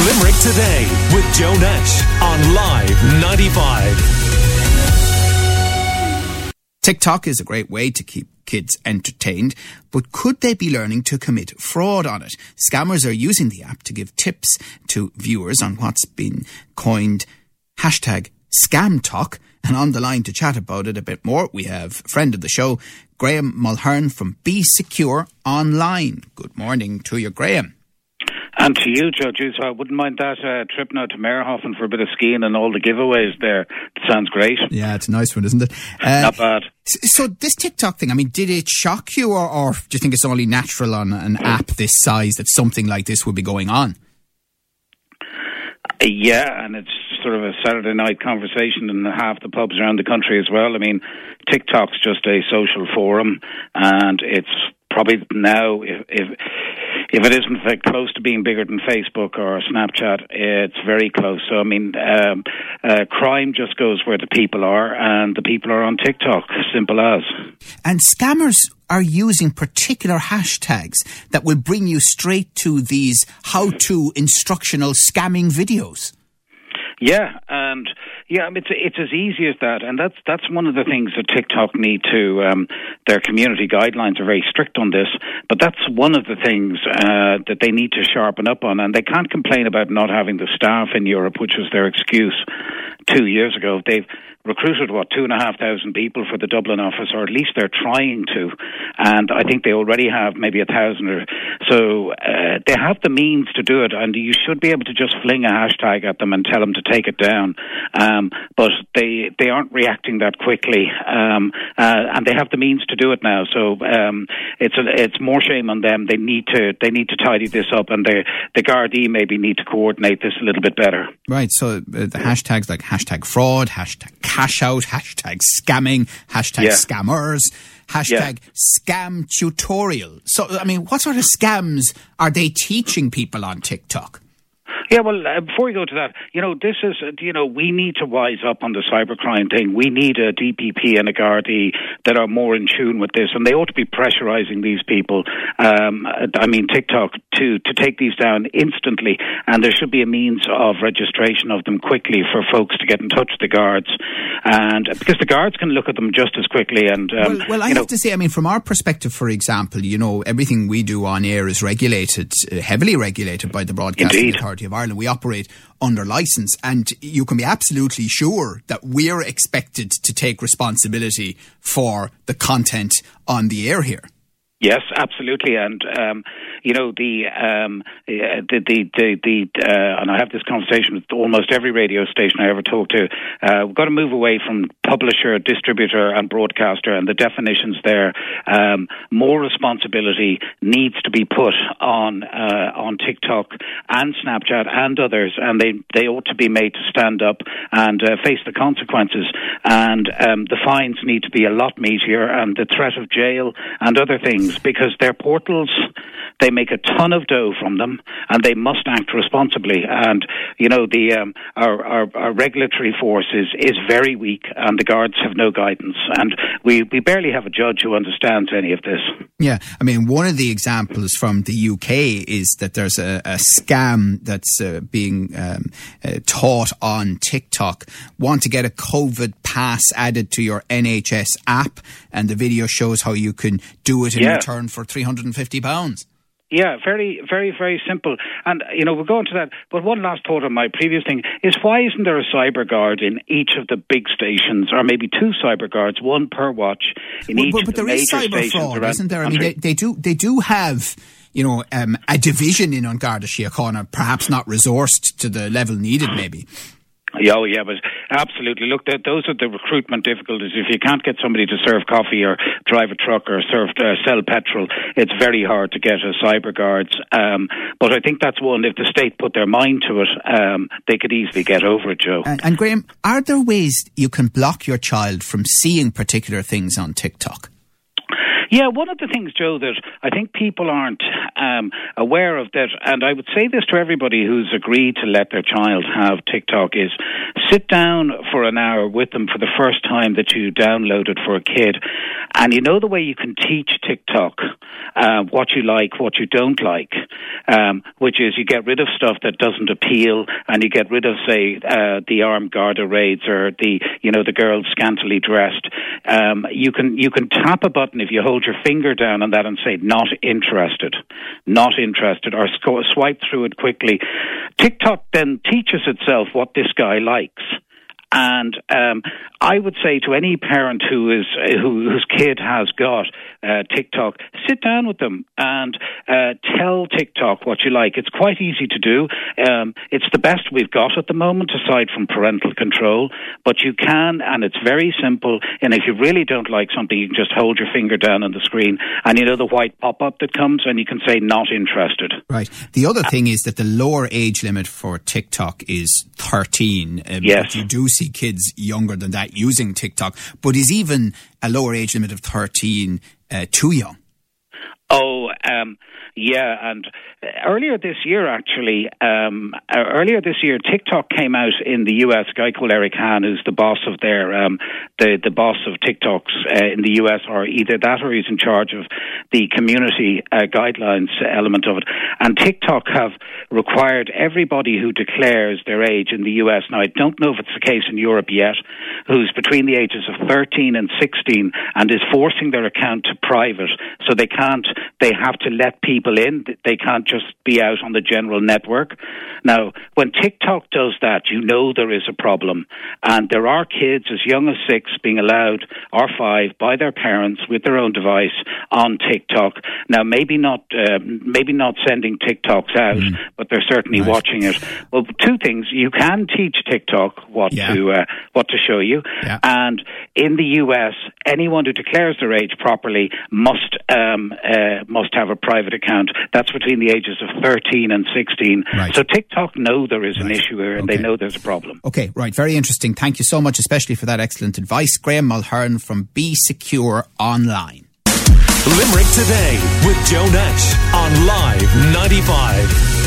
Limerick Today with Joe Nash on Live 95. TikTok is a great way to keep kids entertained, but could they be learning to commit fraud on it? Scammers are using the app to give tips to viewers on what's been coined hashtag scam talk. And on the line to chat about it a bit more, we have friend of the show, Graham Mulhern from Be Secure Online. Good morning to you, Graham. And to you, Joe so I wouldn't mind that uh, trip now to Mayrhofen for a bit of skiing and all the giveaways there. It sounds great. Yeah, it's a nice one, isn't it? Uh, Not bad. So this TikTok thing, I mean, did it shock you, or, or do you think it's only natural on an app this size that something like this would be going on? Uh, yeah, and it's sort of a Saturday night conversation in half the pubs around the country as well. I mean, TikTok's just a social forum, and it's probably now if, if if it isn't close to being bigger than Facebook or Snapchat, it's very close. So, I mean, um, uh, crime just goes where the people are, and the people are on TikTok. Simple as. And scammers are using particular hashtags that will bring you straight to these how to instructional scamming videos. Yeah, and yeah, it's it's as easy as that, and that's that's one of the things that TikTok need to. Um, their community guidelines are very strict on this, but that's one of the things uh, that they need to sharpen up on, and they can't complain about not having the staff in Europe, which was their excuse two years ago. They've recruited what two and a half thousand people for the Dublin office, or at least they're trying to, and I think they already have maybe a thousand or so. Uh, they have the means to do it, and you should be able to just fling a hashtag at them and tell them to take it down. Um, but they they aren't reacting that quickly, um, uh, and they have the means to do it now. So um, it's a, it's more shame on them. They need to they need to tidy this up, and the the Gardaí maybe need to coordinate this a little bit better. Right. So uh, the hashtags like hashtag fraud, hashtag cash out, hashtag scamming, hashtag yeah. scammers, hashtag yeah. scam tutorial. So, I mean, what sort of scams are they teaching people on TikTok? Yeah, well, uh, before we go to that, you know, this is, uh, you know, we need to wise up on the cybercrime thing. We need a DPP and a Gardaí that are more in tune with this, and they ought to be pressurising these people. Um, I mean, TikTok to to take these down instantly, and there should be a means of registration of them quickly for folks to get in touch with the guards, and because the guards can look at them just as quickly. And um, well, well, I have know, to say, I mean, from our perspective, for example, you know, everything we do on air is regulated, uh, heavily regulated by the Broadcasting Indeed. Authority of Ireland. We operate under license, and you can be absolutely sure that we're expected to take responsibility for the content on the air here. Yes, absolutely, and um, you know the um, the the the, the uh, and I have this conversation with almost every radio station I ever talk to. Uh, we've got to move away from publisher, distributor, and broadcaster, and the definitions there. Um, more responsibility needs to be put on uh, on TikTok and Snapchat and others, and they they ought to be made to stand up and uh, face the consequences. And um, the fines need to be a lot meatier, and the threat of jail and other things things because their portals they make a ton of dough from them, and they must act responsibly. And you know, the um, our, our, our regulatory force is is very weak, and the guards have no guidance, and we we barely have a judge who understands any of this. Yeah, I mean, one of the examples from the UK is that there's a, a scam that's uh, being um, uh, taught on TikTok. Want to get a COVID pass added to your NHS app, and the video shows how you can do it in yeah. return for three hundred and fifty pounds. Yeah, very, very, very simple. And, you know, we'll go into that. But one last thought on my previous thing is why isn't there a cyber guard in each of the big stations, or maybe two cyber guards, one per watch in well, each well, of the major cyber stations fraud, isn't there? I mean, they, they, do, they do have you know, um, a division in An Garda Síochána, perhaps not resourced to the level needed, maybe. Yeah, oh, yeah, but absolutely. Look, those are the recruitment difficulties. If you can't get somebody to serve coffee or drive a truck or serve uh, sell petrol, it's very hard to get a cyber guards. Um, but I think that's one. If the state put their mind to it, um, they could easily get over it, Joe. And, and Graham, are there ways you can block your child from seeing particular things on TikTok? Yeah, one of the things, Joe, that I think people aren't um, aware of that, and I would say this to everybody who's agreed to let their child have TikTok is sit down for an hour with them for the first time that you download it for a kid, and you know the way you can teach TikTok uh, what you like, what you don't like, um, which is you get rid of stuff that doesn't appeal, and you get rid of, say, uh, the armed garda raids or the you know the girls scantily dressed. Um, you can you can tap a button if you hold your finger down on that and say not interested, not interested, or swipe through it quickly. TikTok then teaches itself what this guy likes. And um, I would say to any parent who is who, whose kid has got uh, TikTok, sit down with them and uh, tell TikTok what you like. It's quite easy to do. Um, it's the best we've got at the moment, aside from parental control. But you can, and it's very simple. And if you really don't like something, you can just hold your finger down on the screen, and you know the white pop up that comes, and you can say not interested. Right. The other thing is that the lower age limit for TikTok is thirteen. Um, yes. You do see kids younger than that using TikTok, but is even a lower age limit of 13 uh, too young? Oh, um, yeah, and earlier this year, actually, um, uh, earlier this year, TikTok came out in the US. A guy called Eric Han, who's the boss of their, um, the the boss of TikToks uh, in the US, or either that or he's in charge of the community uh, guidelines element of it. And TikTok have required everybody who declares their age in the US. Now, I don't know if it's the case in Europe yet, who's between the ages of 13 and 16 and is forcing their account to private, so they can't. They have to let people in. They can't just be out on the general network. Now, when TikTok does that, you know there is a problem. And there are kids as young as six being allowed, or five, by their parents with their own device on TikTok. Now, maybe not, uh, maybe not sending TikToks out, mm. but they're certainly right. watching it. Well, two things: you can teach TikTok what yeah. to uh, what to show you, yeah. and in the U.S., anyone who declares their age properly must um, uh, must have a private account. That's between the ages of 13 and 16. Right. So TikTok know there is right. an issue here and okay. they know there's a problem. Okay, right. Very interesting. Thank you so much, especially for that excellent advice. Graham Mulhern from Be Secure Online. Limerick Today with Joe Nash on Live 95.